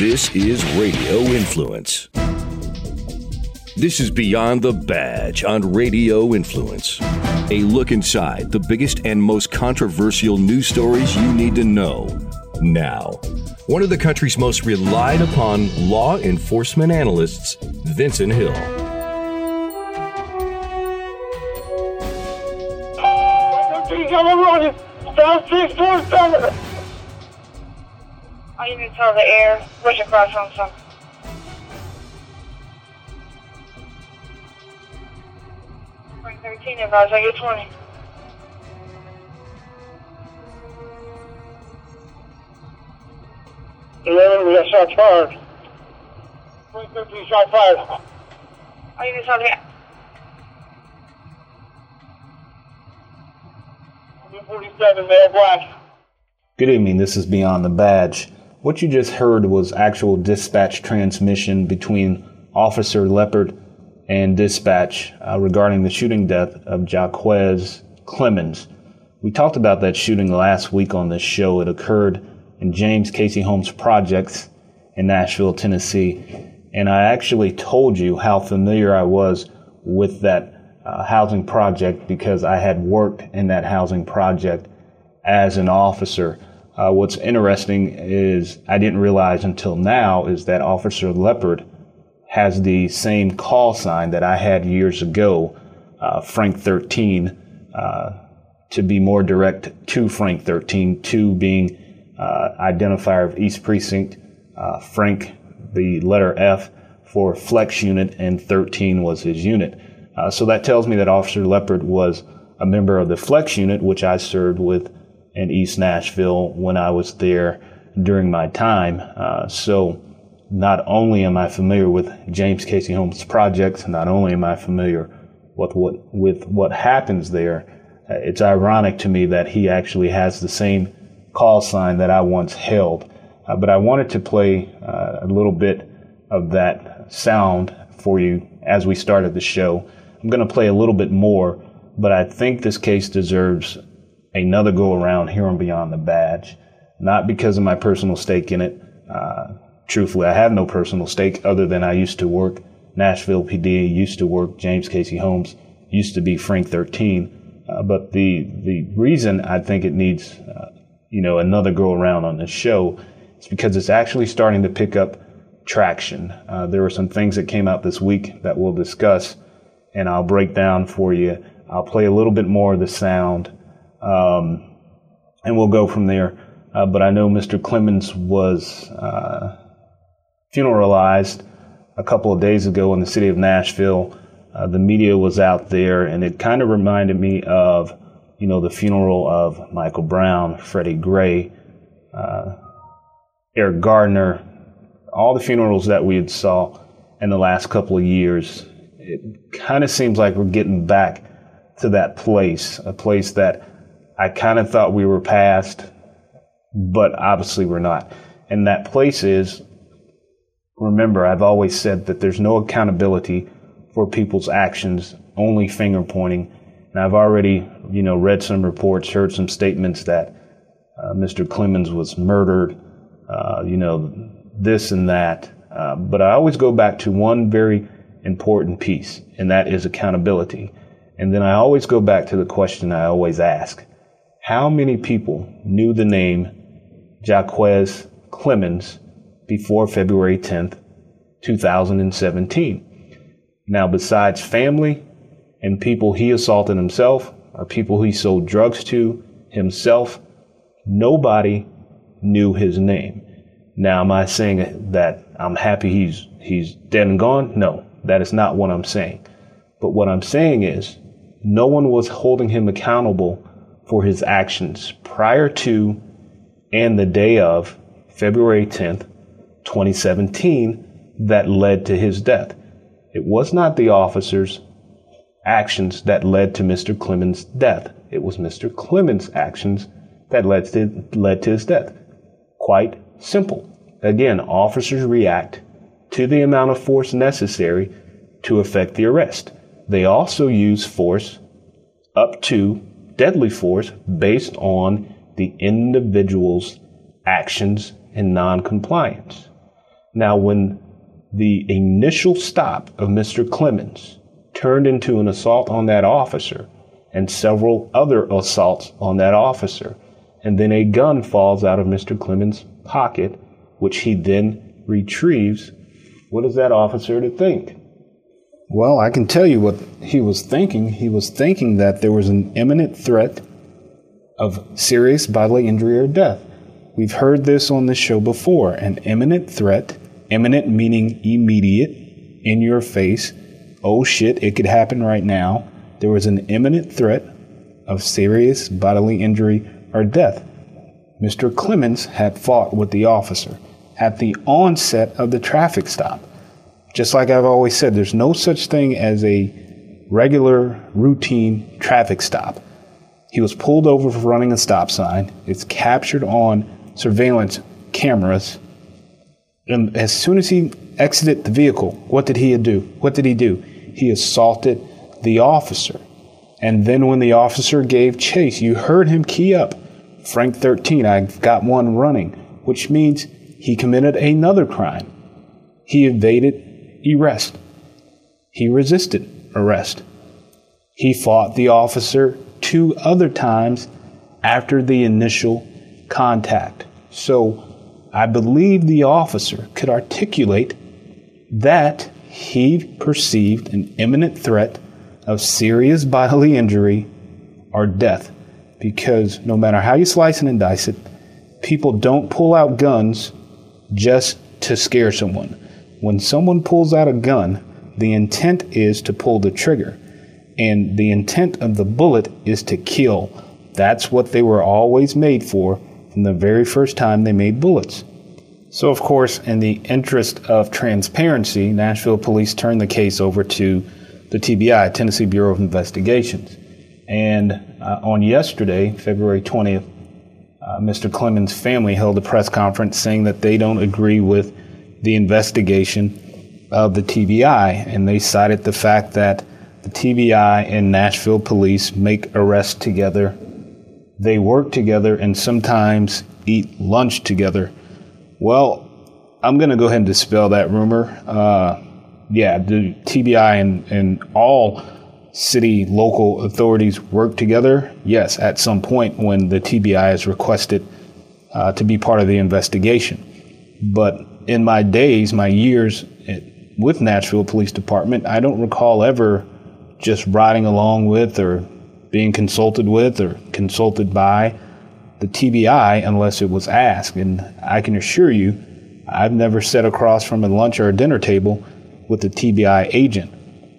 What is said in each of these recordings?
This is Radio Influence. This is Beyond the Badge on Radio Influence. A look inside the biggest and most controversial news stories you need to know now. One of the country's most relied upon law enforcement analysts, Vincent Hill. I even saw the air rush across from some. Point 13 advised, I get 20. Eleven, we got shots fired. Point thirteen, shot fired. I even saw the One forty-seven, male black. Good evening. This is Beyond the Badge. What you just heard was actual dispatch transmission between Officer Leopard and dispatch uh, regarding the shooting death of Jaquez Clemmons. We talked about that shooting last week on this show. It occurred in James Cayce Homes Projects in Nashville, Tennessee. And I actually told you how familiar I was with that uh, housing project because I had worked in that housing project as an officer. Uh, what's interesting is I didn't realize until now is that Officer Leopard has the same call sign that I had years ago, uh, Frank 13, uh, to be more direct to Frank 13, 2 being uh, identifier of East Precinct, uh, Frank, the letter F for flex unit, and 13 was his unit. Uh, so that tells me that Officer Leopard was a member of the flex unit, which I served with in East Nashville when I was there during my time. Uh, so not only am I familiar with James Cayce Homes projects, not only am I familiar with what with what happens there, uh, it's ironic to me that he actually has the same call sign that I once held. Uh, but I wanted to play uh, a little bit of that sound for you as we started the show. I'm going to play a little bit more, but I think this case deserves another go around here on Beyond the Badge. Not because of my personal stake in it. Uh, truthfully, I have no personal stake other than I used to work Nashville PD, used to work James Cayce Homes, used to be Frank 13. Uh, but the the reason I think it needs uh, you know another go around on this show is because it's actually starting to pick up traction. Uh, there were some things that came out this week that we'll discuss, and I'll break down for you. I'll play a little bit more of the sound, um, and we'll go from there. Uh, but I know Mr. Clemmons was uh, funeralized a couple of days ago in the city of Nashville. Uh, the media was out there, and it kind of reminded me of, you know, the funeral of Michael Brown, Freddie Gray, uh, Eric Gardner, all the funerals that we had saw in the last couple of years. It kind of seems like we're getting back to that place, a place that I kind of thought we were past, but obviously we're not. And that place is, remember, I've always said that there's no accountability for people's actions, only finger pointing. And I've already, you know, read some reports, heard some statements that uh, Mr. Clemmons was murdered, uh, you know, this and that. Uh, but I always go back to one very important piece, and that is accountability. And then I always go back to the question I always ask How many people knew the name Jaquez Clemmons before February 10th, 2017? Now, besides family and people he assaulted himself, or people he sold drugs to himself, nobody knew his name. Now, am I saying that I'm happy he's he's dead and gone? No, that is not what I'm saying. But what I'm saying is, no one was holding him accountable for his actions prior to and the day of February 10th, 2017, that led to his death. It was not the officers' actions that led to Mr. Clemmons' death. It was Mr. Clemmons' actions that led to, led to his death. Quite simple. Again, officers react to the amount of force necessary to effect the arrest. They also use force up to deadly force based on the individual's actions and noncompliance. Now, when the initial stop of Mr. Clemmons turned into an assault on that officer and several other assaults on that officer, and then a gun falls out of Mr. Clemmons' pocket, which he then retrieves, what is that officer to think? Well, I can tell you what he was thinking. He was thinking that there was an imminent threat of serious bodily injury or death. We've heard this on the show before an imminent threat, imminent meaning immediate, in your face. Oh shit, it could happen right now. There was an imminent threat of serious bodily injury or death. Mr. Clemmons had fought with the officer at the onset of the traffic stop. Just like I've always said, there's no such thing as a regular routine traffic stop. He was pulled over for running a stop sign. It's captured on surveillance cameras. And as soon as he exited the vehicle, what did he do? What did he do? He assaulted the officer. And then when the officer gave chase, you heard him key up Frank 13, I've got one running, which means he committed another crime. He evaded arrest. He resisted arrest. He fought the officer two other times after the initial contact. So I believe the officer could articulate that he perceived an imminent threat of serious bodily injury or death. Because no matter how you slice it and dice it, people don't pull out guns just to scare someone. When someone pulls out a gun, the intent is to pull the trigger. And the intent of the bullet is to kill. That's what they were always made for from the very first time they made bullets. So, of course, in the interest of transparency, Nashville police turned the case over to the TBI, Tennessee Bureau of Investigations. And uh, on yesterday, February 20th, uh, Mr. Clemmons' family held a press conference saying that they don't agree with the investigation of the TBI. And they cited the fact that the TBI and Nashville police make arrests together. They work together and sometimes eat lunch together. Well, I'm going to go ahead and dispel that rumor. Uh, yeah, the TBI and, and all city local authorities work together. Yes, at some point when the TBI is requested uh, to be part of the investigation. But in my days, my years with Nashville Police Department, I don't recall ever just riding along with or being consulted with or consulted by the TBI unless it was asked. And I can assure you, I've never sat across from a lunch or a dinner table with a TBI agent.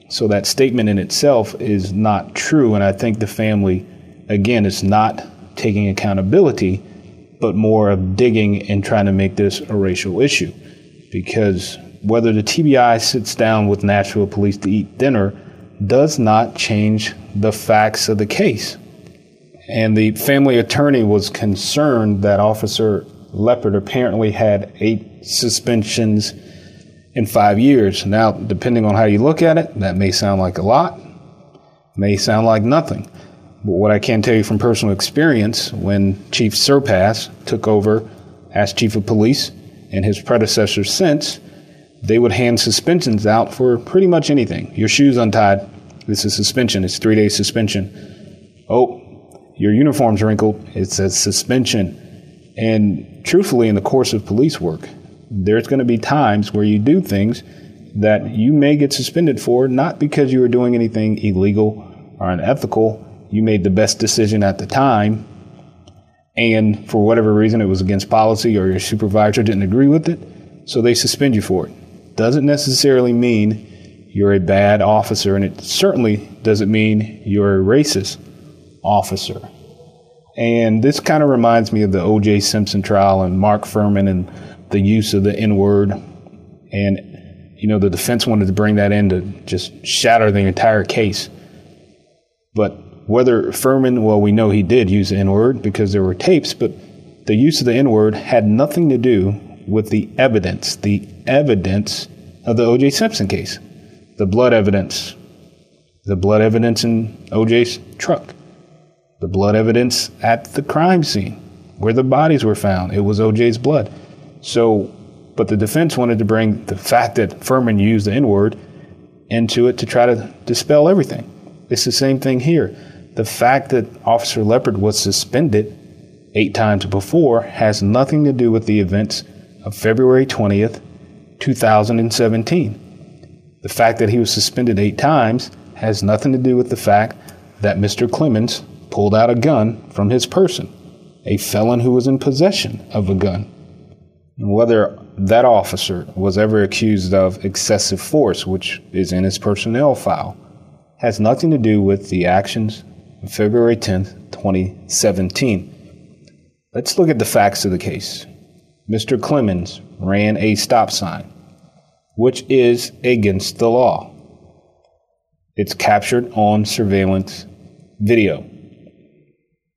So that statement in itself is not true. And I think the family, again, is not taking accountability, but more of digging and trying to make this a racial issue. Because whether the TBI sits down with Nashville police to eat dinner does not change the facts of the case. And the family attorney was concerned that Officer Leopard apparently had eight suspensions in five years. Now, depending on how you look at it, that may sound like a lot, may sound like nothing. But what I can tell you from personal experience, when Chief Serpas took over as chief of police and his predecessors since, they would hand suspensions out for pretty much anything. Your shoes untied, this is suspension. It's three days suspension. Oh, your uniform's wrinkled. It's a suspension. And truthfully, in the course of police work, there's going to be times where you do things that you may get suspended for, not because you were doing anything illegal or unethical. You made the best decision at the time, and for whatever reason, it was against policy or your supervisor didn't agree with it, so they suspend you for it doesn't necessarily mean you're a bad officer, and it certainly doesn't mean you're a racist officer. And this kind of reminds me of the O.J. Simpson trial and Mark Fuhrman and the use of the N word. And, you know, the defense wanted to bring that in to just shatter the entire case. But whether Fuhrman, well, we know he did use the N word because there were tapes, but the use of the N word had nothing to do with the evidence, the evidence of the O.J. Simpson case, the blood evidence, the blood evidence in O.J.'s truck, the blood evidence at the crime scene where the bodies were found. It was O.J.'s blood. So But the defense wanted to bring the fact that Fuhrman used the N word into it to try to dispel everything. It's the same thing here. The fact that Officer Leopard was suspended eight times before has nothing to do with the events of February 20th, 2017. The fact that he was suspended eight times has nothing to do with the fact that Mr. Clemens pulled out a gun from his person, a felon who was in possession of a gun. Whether that officer was ever accused of excessive force, which is in his personnel file, has nothing to do with the actions February 10th, 2017. Let's look at the facts of the case. Mr. Clemmons ran a stop sign, which is against the law. It's captured on surveillance video.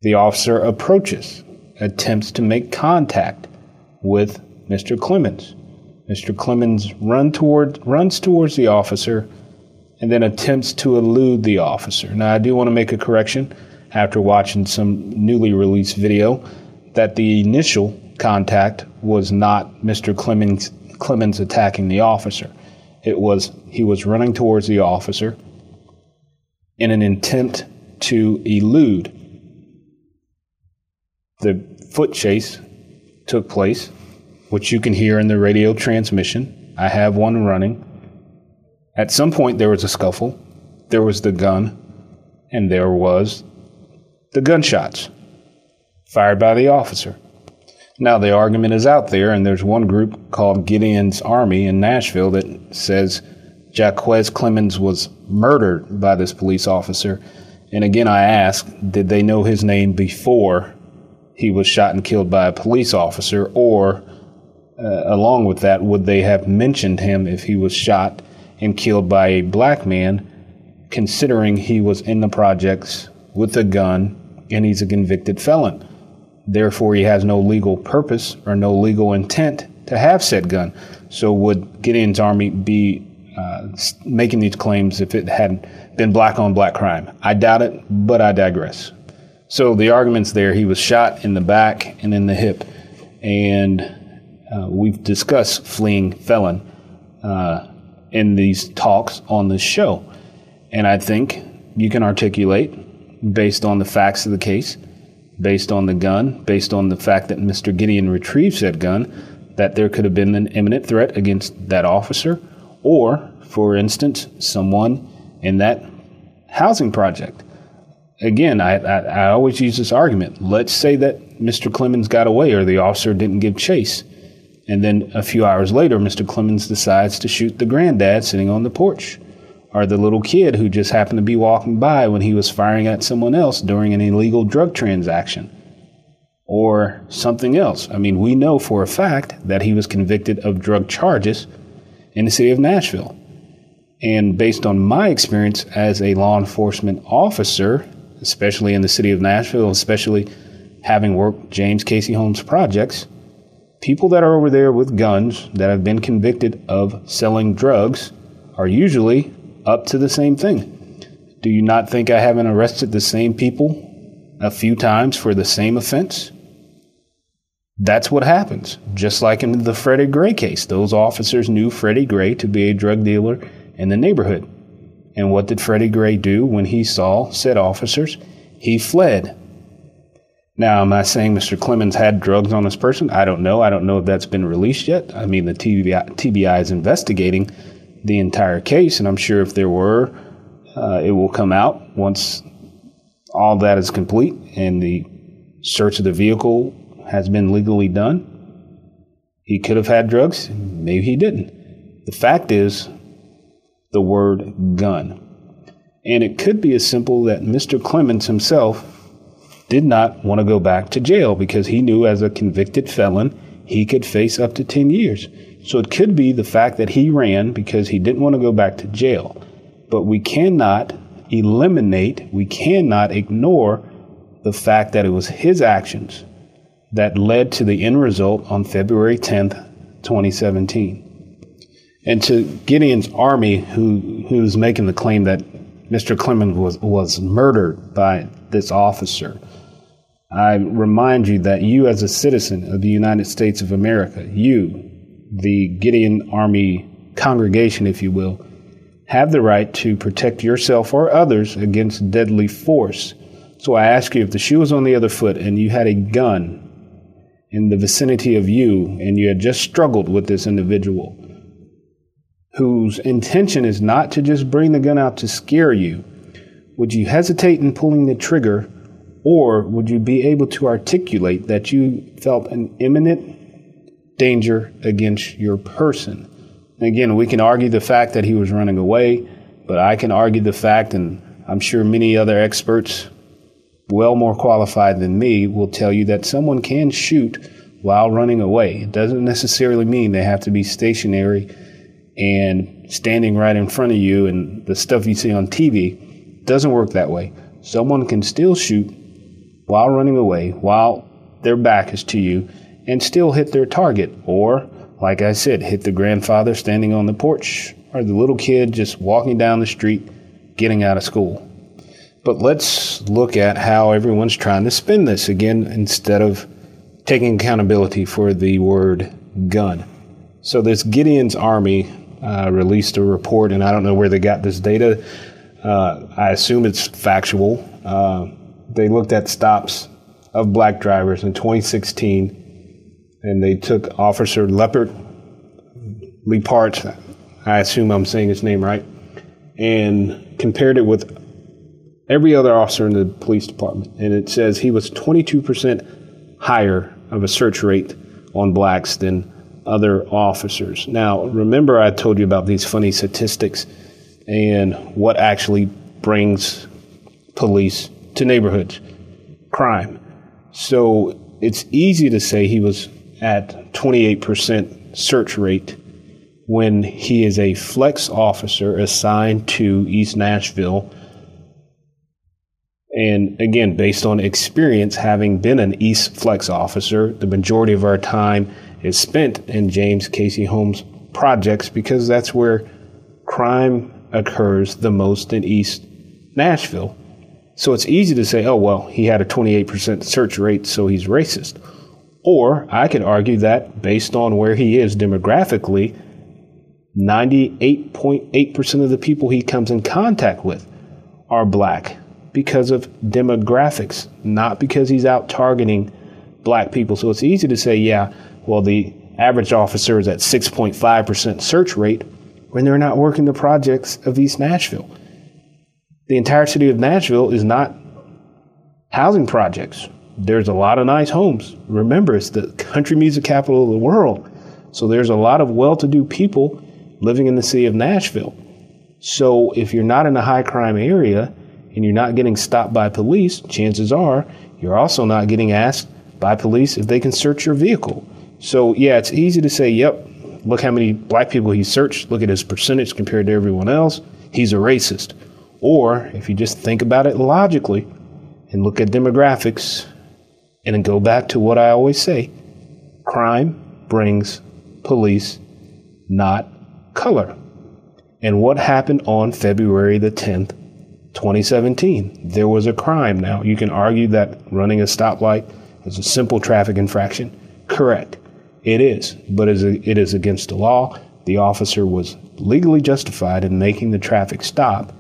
The officer approaches, attempts to make contact with Mr. Clemmons. Mr. Clemmons run toward, runs towards the officer and then attempts to elude the officer. Now, I do want to make a correction after watching some newly released video that the initial contact was not Mr. Clemmons, Clemmons attacking the officer. It was he was running towards the officer in an attempt to elude. The foot chase took place which you can hear in the radio transmission. I have one running. At some point, there was a scuffle, there was the gun, and there was the gunshots fired by the officer. Now, the argument is out there, and there's one group called Gideon's Army in Nashville that says Jaquez Clemmons was murdered by this police officer. And again, I ask, did they know his name before he was shot and killed by a police officer, or uh, along with that, would they have mentioned him if he was shot and killed by a black man, considering he was in the projects with a gun and he's a convicted felon? Therefore, he has no legal purpose or no legal intent to have said gun. So, would Gideon's army be uh, making these claims if it had been black on black crime? I doubt it, but I digress. So, the argument's there. He was shot in the back and in the hip, and uh, we've discussed fleeing felon uh, in these talks on this show. And I think you can articulate, based on the facts of the case, based on the gun, based on the fact that Mr. Gideon retrieved said gun, that there could have been an imminent threat against that officer, or, for instance, someone in that housing project. Again, I, I, I always use this argument. Let's say that Mr. Clemmons got away or the officer didn't give chase. And then a few hours later, Mr. Clemmons decides to shoot the granddad sitting on the porch, or the little kid who just happened to be walking by when he was firing at someone else during an illegal drug transaction, or something else. I mean, we know for a fact that he was convicted of drug charges in the city of Nashville. And based on my experience as a law enforcement officer, especially in the city of Nashville, especially having worked James Cayce Homes projects, people that are over there with guns that have been convicted of selling drugs are usually up to the same thing. Do you not think I haven't arrested the same people a few times for the same offense? That's what happens. Just like in the Freddie Gray case, those officers knew Freddie Gray to be a drug dealer in the neighborhood. And what did Freddie Gray do when he saw said officers? He fled now, am I saying Mr. Clemmons had drugs on his person? I don't know. I don't know if that's been released yet. I mean, the TBI, TBI is investigating the entire case, and I'm sure if there were, uh, it will come out once all that is complete and the search of the vehicle has been legally done. He could have had drugs, maybe he didn't. The fact is the word gun. And it could be as simple that Mr. Clemens himself did not want to go back to jail because he knew as a convicted felon he could face up to 10 years. So it could be the fact that he ran because he didn't want to go back to jail. But we cannot eliminate, we cannot ignore the fact that it was his actions that led to the end result on February 10th, 2017. And to Gideon's army, who who's making the claim that Mr. Clemmons was was murdered by this officer, I remind you that you, as a citizen of the United States of America, you, the Gideon Army congregation, if you will, have the right to protect yourself or others against deadly force. So I ask you if the shoe was on the other foot and you had a gun in the vicinity of you and you had just struggled with this individual whose intention is not to just bring the gun out to scare you, would you hesitate in pulling the trigger or would you be able to articulate that you felt an imminent danger against your person? Again, we can argue the fact that he was running away, but I can argue the fact, and I'm sure many other experts, well more qualified than me, will tell you that someone can shoot while running away. It doesn't necessarily mean they have to be stationary and standing right in front of you and the stuff you see on TV doesn't work that way. Someone can still shoot while running away, while their back is to you, and still hit their target. Or, like I said, hit the grandfather standing on the porch or the little kid just walking down the street getting out of school. But let's look at how everyone's trying to spin this again instead of taking accountability for the word gun. So, this Gideon's army uh, released a report, and I don't know where they got this data. Uh, I assume it's factual. Uh, they looked at stops of black drivers in 2016, and they took Officer Leopard Lepart, I assume I'm saying his name right, and compared it with every other officer in the police department. And it says he was 22% higher of a search rate on blacks than other officers. Now, remember, I told you about these funny statistics and what actually brings police to neighborhoods crime. So it's easy to say he was at 28% search rate when he is a flex officer assigned to East Nashville. And again, based on experience, having been an East Flex officer, the majority of our time is spent in James Cayce Homes projects because that's where crime occurs the most in East Nashville. So it's easy to say, oh, well, he had a 28% search rate, so he's racist. Or I could argue that based on where he is demographically, 98.8% of the people he comes in contact with are black because of demographics, not because he's out targeting black people. So it's easy to say, yeah, well, the average officer is at 6.5% search rate when they're not working the projects of East Nashville. The entire city of Nashville is not housing projects. There's a lot of nice homes. Remember, it's the country music capital of the world. So there's a lot of well to do people living in the city of Nashville. So if you're not in a high crime area and you're not getting stopped by police, chances are you're also not getting asked by police if they can search your vehicle. So yeah, it's easy to say, yep, look how many black people he searched, look at his percentage compared to everyone else. He's a racist. Or if you just think about it logically and look at demographics and then go back to what I always say crime brings police, not color. And what happened on February the 10th, 2017? There was a crime. Now, you can argue that running a stoplight is a simple traffic infraction. Correct. It is, but it is against the law. The officer was legally justified in making the traffic stop.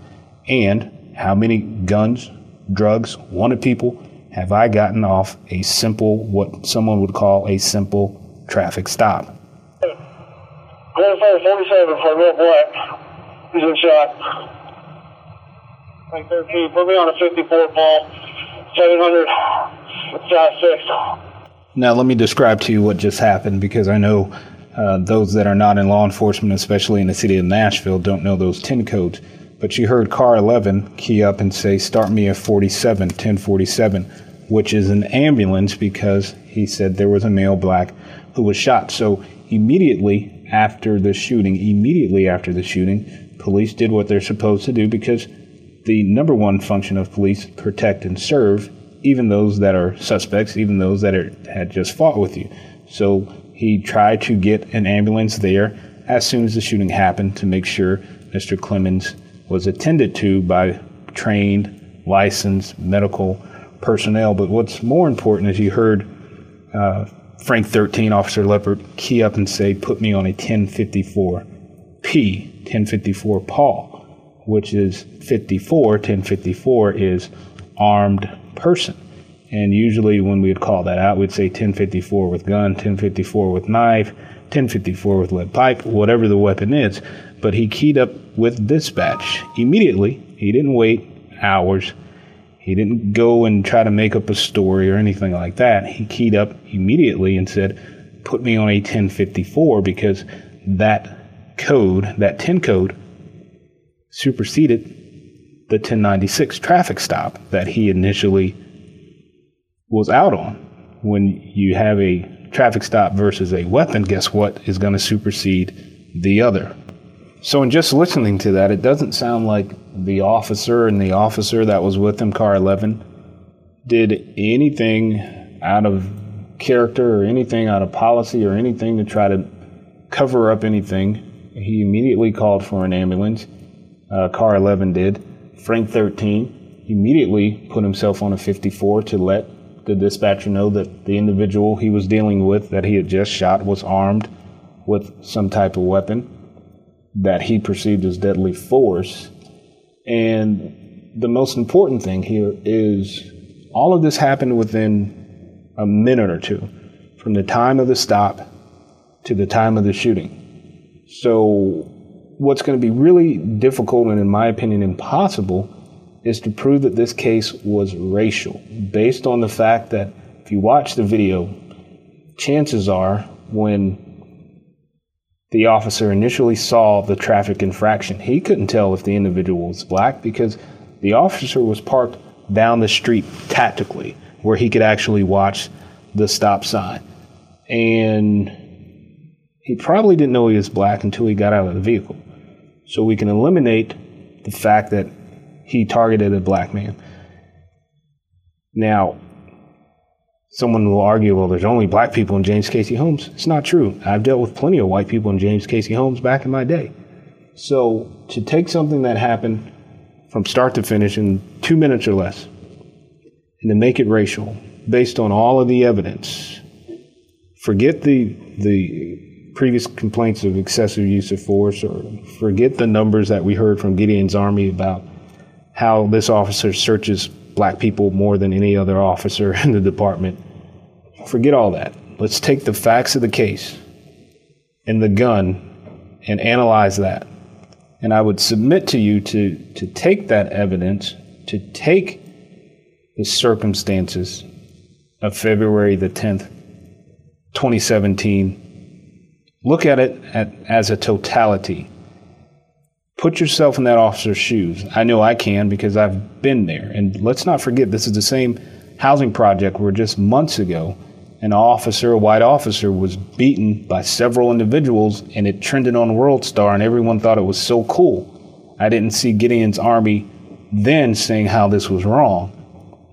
And how many guns, drugs, wanted people have I gotten off a simple, what someone would call a simple traffic stop? Identify 47 for real black. He's been shot. Like 13. Put me on a 54 ball. 700. Size 6. Now, let me describe to you what just happened because I know uh, those that are not in law enforcement, especially in the city of Nashville, don't know those 10 codes. But you heard car 11 key up and say, Start me a 47, 1047, which is an ambulance because he said there was a male black who was shot. So immediately after the shooting, immediately after the shooting, police did what they're supposed to do because the number one function of police protect and serve even those that are suspects, even those that are, had just fought with you. So he tried to get an ambulance there as soon as the shooting happened to make sure Mr. Clemmons was attended to by trained, licensed medical personnel. But what's more important is you heard uh, Frank 13, Officer Leopard, key up and say, put me on a 1054 P, 1054 Paul, which is 54. 1054 is armed person. And usually when we'd call that out, we'd say 1054 with gun, 1054 with knife, 1054 with lead pipe, whatever the weapon is. But he keyed up with dispatch immediately. He didn't wait hours. He didn't go and try to make up a story or anything like that. He keyed up immediately and said, put me on a 1054 because that code, that 10 code, superseded the 1096 traffic stop that he initially was out on. When you have a traffic stop versus a weapon, guess what is going to supersede the other? So, in just listening to that, it doesn't sound like the officer and the officer that was with him, car 11, did anything out of character or anything out of policy or anything to try to cover up anything. He immediately called for an ambulance. Uh, car 11 did. Frank 13 immediately put himself on a 54 to let the dispatcher know that the individual he was dealing with that he had just shot was armed with some type of weapon that he perceived as deadly force. And the most important thing here is all of this happened within a minute or two from the time of the stop to the time of the shooting. So, what's going to be really difficult and, in my opinion, impossible is to prove that this case was racial based on the fact that if you watch the video, chances are when the officer initially saw the traffic infraction, he couldn't tell if the individual was black because the officer was parked down the street tactically where he could actually watch the stop sign. And he probably didn't know he was black until he got out of the vehicle. So we can eliminate the fact that he targeted a black man. Now, someone will argue, well, there's only black people in James Cayce Homes. It's not true. I've dealt with plenty of white people in James Cayce Homes back in my day. So to take something that happened from start to finish in two minutes or less and to make it racial based on all of the evidence, forget the, the previous complaints of excessive use of force or forget the numbers that we heard from Gideon's Army about how this officer searches black people more than any other officer in the department. Forget all that. Let's take the facts of the case and the gun and analyze that. And I would submit to you to, to take that evidence, to take the circumstances of February the 10th, 2017, look at it at, as a totality Put yourself in that officer's shoes. I know I can because I've been there. And let's not forget, this is the same housing project where just months ago, an officer, a white officer, was beaten by several individuals and it trended on World Star and everyone thought it was so cool. I didn't see Gideon's army then saying how this was wrong.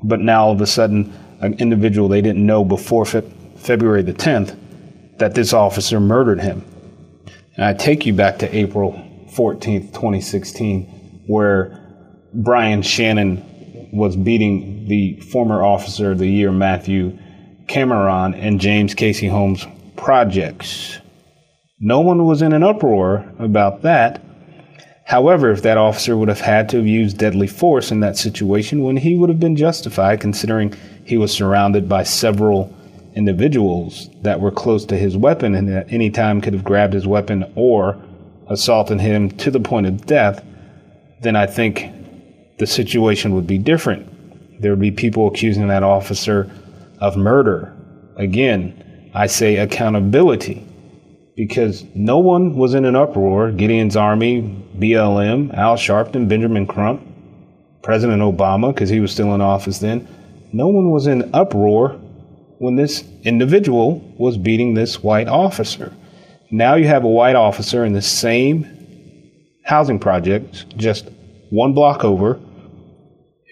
But now all of a sudden, an individual they didn't know before fe- February the 10th that this officer murdered him. And I take you back to April 14th, 2016, where Brian Shannon was beating the former officer of the year, Matthew Cameron, and James Cayce Homes projects. No one was in an uproar about that. However, if that officer would have had to have used deadly force in that situation, when he would have been justified, considering he was surrounded by several individuals that were close to his weapon and at any time could have grabbed his weapon or assaulting him to the point of death, then I think the situation would be different. There would be people accusing that officer of murder. Again, I say accountability because no one was in an uproar. Gideon's Army, BLM, Al Sharpton, Benjamin Crump, President Obama, because he was still in office then. No one was in uproar when this individual was beating this white officer. Now you have a white officer in the same housing project, just one block over,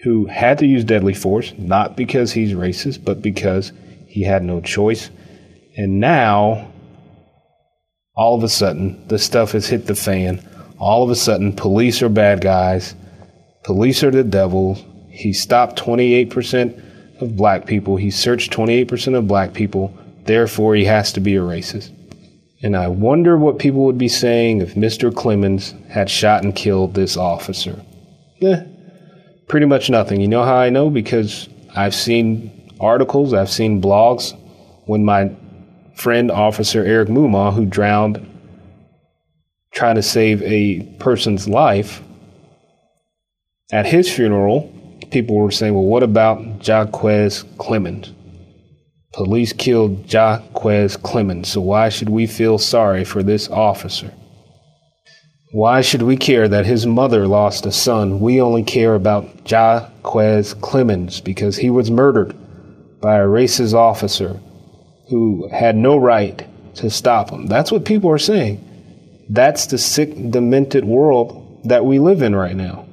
who had to use deadly force, not because he's racist, but because he had no choice. And now, all of a sudden, the stuff has hit the fan. All of a sudden, police are bad guys. Police are the devil. He stopped 28% of black people. He searched 28% of black people therefore he has to be a racist. And I wonder what people would be saying if Mr. Clemmons had shot and killed this officer. Eh, pretty much nothing. You know how I know? Because I've seen articles, I've seen blogs when my friend, Officer Eric Mumaw, who drowned trying to save a person's life, at his funeral, people were saying, well, what about Jaquez Clemmons? Police killed Jaquez Clemmons, so why should we feel sorry for this officer? Why should we care that his mother lost a son? We only care about Jaquez Clemmons because he was murdered by a racist officer who had no right to stop him. That's what people are saying. That's the sick, demented world that we live in right now.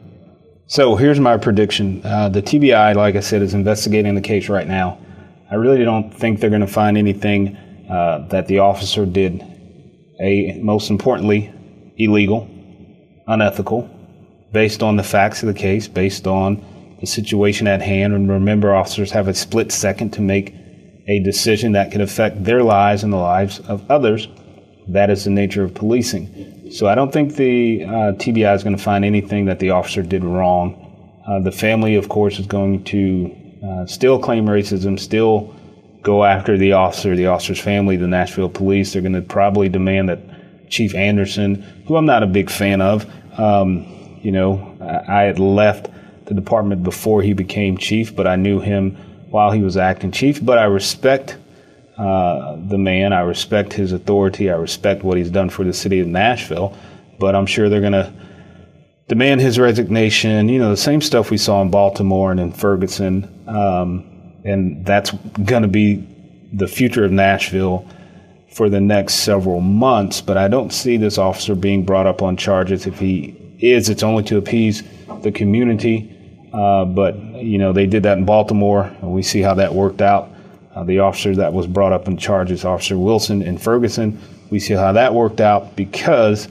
So here's my prediction. Uh, the TBI, like I said, is investigating the case right now. I really don't think they're going to find anything uh, that the officer did, a most importantly, illegal, unethical, based on the facts of the case, based on the situation at hand. And remember, officers have a split second to make a decision that can affect their lives and the lives of others. That is the nature of policing. So I don't think the uh, TBI is going to find anything that the officer did wrong. Uh, the family, of course, is going to uh, still claim racism, still go after the officer, the officer's family, the Nashville police. They're going to probably demand that Chief Anderson, who I'm not a big fan of, um, you know, I, had left the department before he became chief, but I knew him while he was acting chief. But I respect uh, the man. I respect his authority. I respect what he's done for the city of Nashville. But I'm sure they're going to demand his resignation. You know, the same stuff we saw in Baltimore and in Ferguson. Um, and that's going to be the future of Nashville for the next several months. But I don't see this officer being brought up on charges. If he is, it's only to appease the community. Uh, but, you know, they did that in Baltimore, and we see how that worked out. Uh, the officer that was brought up in charges, Officer Wilson in Ferguson, we see how that worked out because,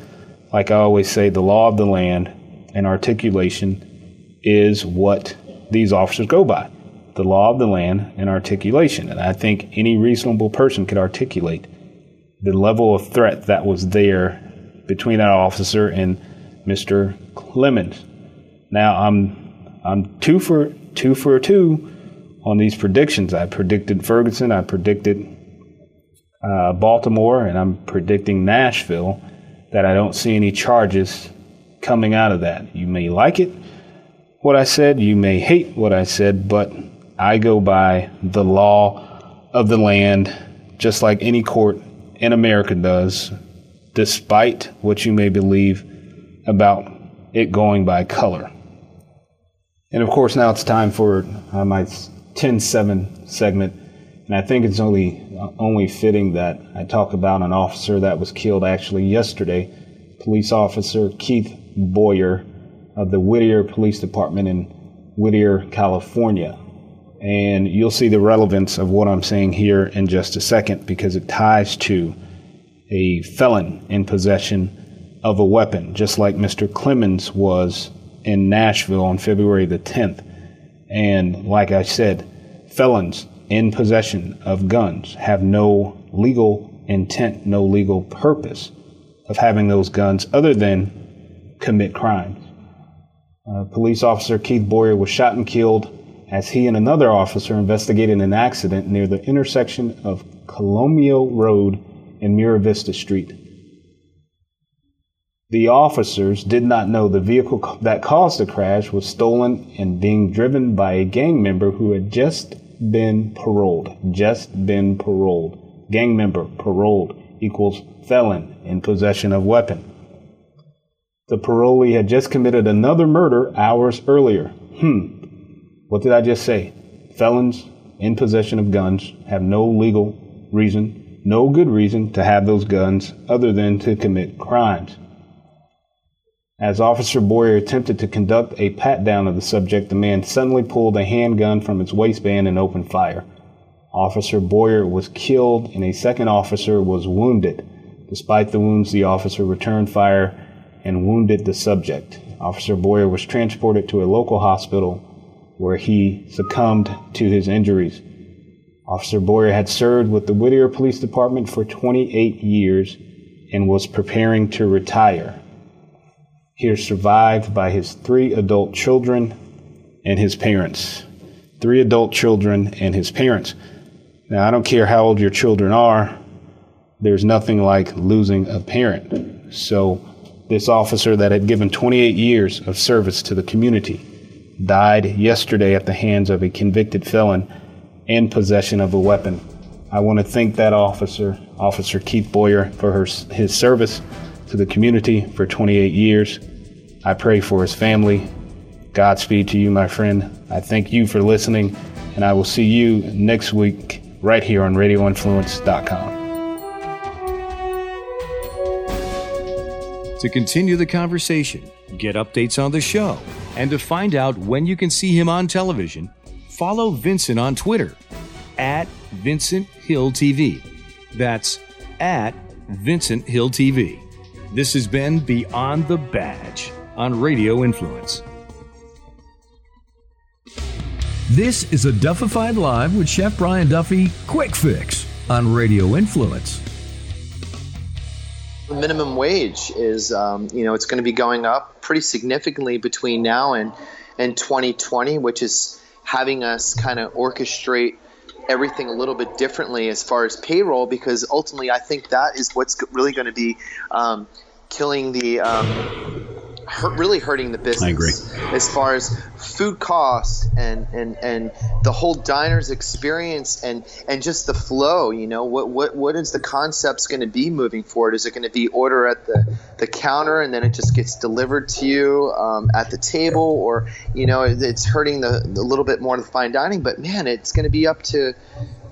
like I always say, the law of the land and articulation is what these officers go by the law of the land and articulation. And I think any reasonable person could articulate the level of threat that was there between that officer and Mr. Clemmons. Now I'm I'm two for two for two on these predictions. I predicted Ferguson, I predicted uh, Baltimore, and I'm predicting Nashville. That I don't see any charges coming out of that. You may like it, what I said, you may hate what I said, but I go by the law of the land, just like any court in America does, despite what you may believe about it going by color. And of course, now it's time for uh, my 10 7 segment. And I think it's only, uh, only fitting that I talk about an officer that was killed actually yesterday police officer Keith Boyer of the Whittier Police Department in Whittier, California. And you'll see the relevance of what I'm saying here in just a second because it ties to a felon in possession of a weapon, just like Mr. Clemmons was in Nashville on February the 10th. And like I said, felons in possession of guns have no legal intent, no legal purpose of having those guns other than commit crimes. Uh, police officer Keith Boyer was shot and killed as he and another officer investigated an accident near the intersection of Colima Road and Mar Vista Street. The officers did not know the vehicle that caused the crash was stolen and being driven by a gang member who had just been paroled. Just been paroled. Gang member paroled equals felon in possession of weapon. The parolee had just committed another murder hours earlier. Hmm. What did I just say? Felons in possession of guns have no legal reason, no good reason to have those guns other than to commit crimes. As Officer Boyer attempted to conduct a pat down of the subject, the man suddenly pulled a handgun from its waistband and opened fire. Officer Boyer was killed and a second officer was wounded. Despite the wounds, the officer returned fire and wounded the subject. Officer Boyer was transported to a local hospital where he succumbed to his injuries. Officer Boyer had served with the Whittier Police Department for 28 years and was preparing to retire. He is survived by his three adult children and his parents. Three adult children and his parents. Now, I don't care how old your children are, there's nothing like losing a parent. So, this officer that had given 28 years of service to the community died yesterday at the hands of a convicted felon in possession of a weapon. I want to thank that officer, Officer Keith Boyer, for her, his service to the community for 28 years. I pray for his family. Godspeed to you, my friend. I thank you for listening, and I will see you next week right here on RadioInfluence.com. To continue the conversation, get updates on the show, and to find out when you can see him on television, follow Vincent on Twitter at Vincent Hill TV. That's at Vincent Hill TV. This has been Beyond the Badge on Radio Influence. This is a Duffified Live with Chef Brian Duffy Quick Fix on Radio Influence. The minimum wage is, um, you know, it's going to be going up pretty significantly between now and, and 2020, which is having us kind of orchestrate everything a little bit differently as far as payroll, because ultimately I think that is what's really going to be um, killing the um, hurt, really hurting the business. I agree. As far as food costs and, and, and the whole diner's experience and, and just the flow, you know, what, what, what is the concepts going to be moving forward? Is it going to be order at the, the counter and then it just gets delivered to you um, at the table or, you know, it's hurting the, the little bit more of the fine dining, but man, it's going to be up to,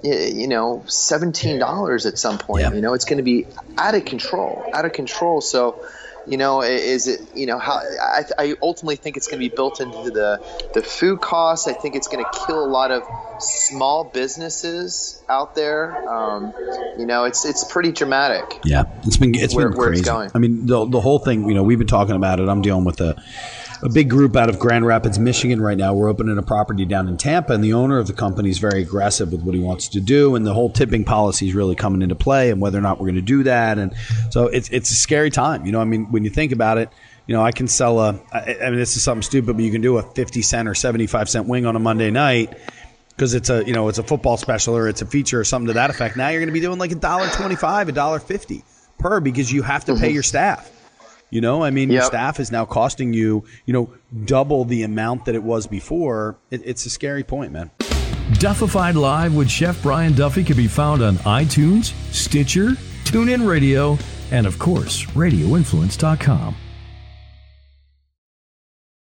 you know, seventeen dollars at some point. You know, it's going to be out of control, out of control. So, you know, is it you know how I, I ultimately think it's going to be built into the the food costs. I think it's going to kill a lot of small businesses out there. Um, you know, it's it's pretty dramatic. Yeah, it's been it's Where- been where it's going. I mean, the the whole thing. You know, we've been talking about it. I'm dealing with a a big group out of Grand Rapids, Michigan, right now. We're opening a property down in Tampa, and the owner of the company is very aggressive with what he wants to do, and the whole tipping policy is really coming into play, and whether or not we're going to do that. And so it's it's a scary time. You know, I mean, when you think about it. You know, I can sell a. I I mean, this is something stupid, but you can do a fifty cent or seventy five cent wing on a Monday night, because it's a you know it's a football special or it's a feature or something to that effect. Now you're going to be doing like a dollar twenty five, a dollar fifty per because you have to pay mm-hmm. your staff. You know, I mean, your Yep. staff is now costing you you know double the amount that it was before. It, it's a scary point, man. Duffified Live with Chef Brian Duffy can be found on iTunes, Stitcher, TuneIn Radio, and of course, RadioInfluence.com.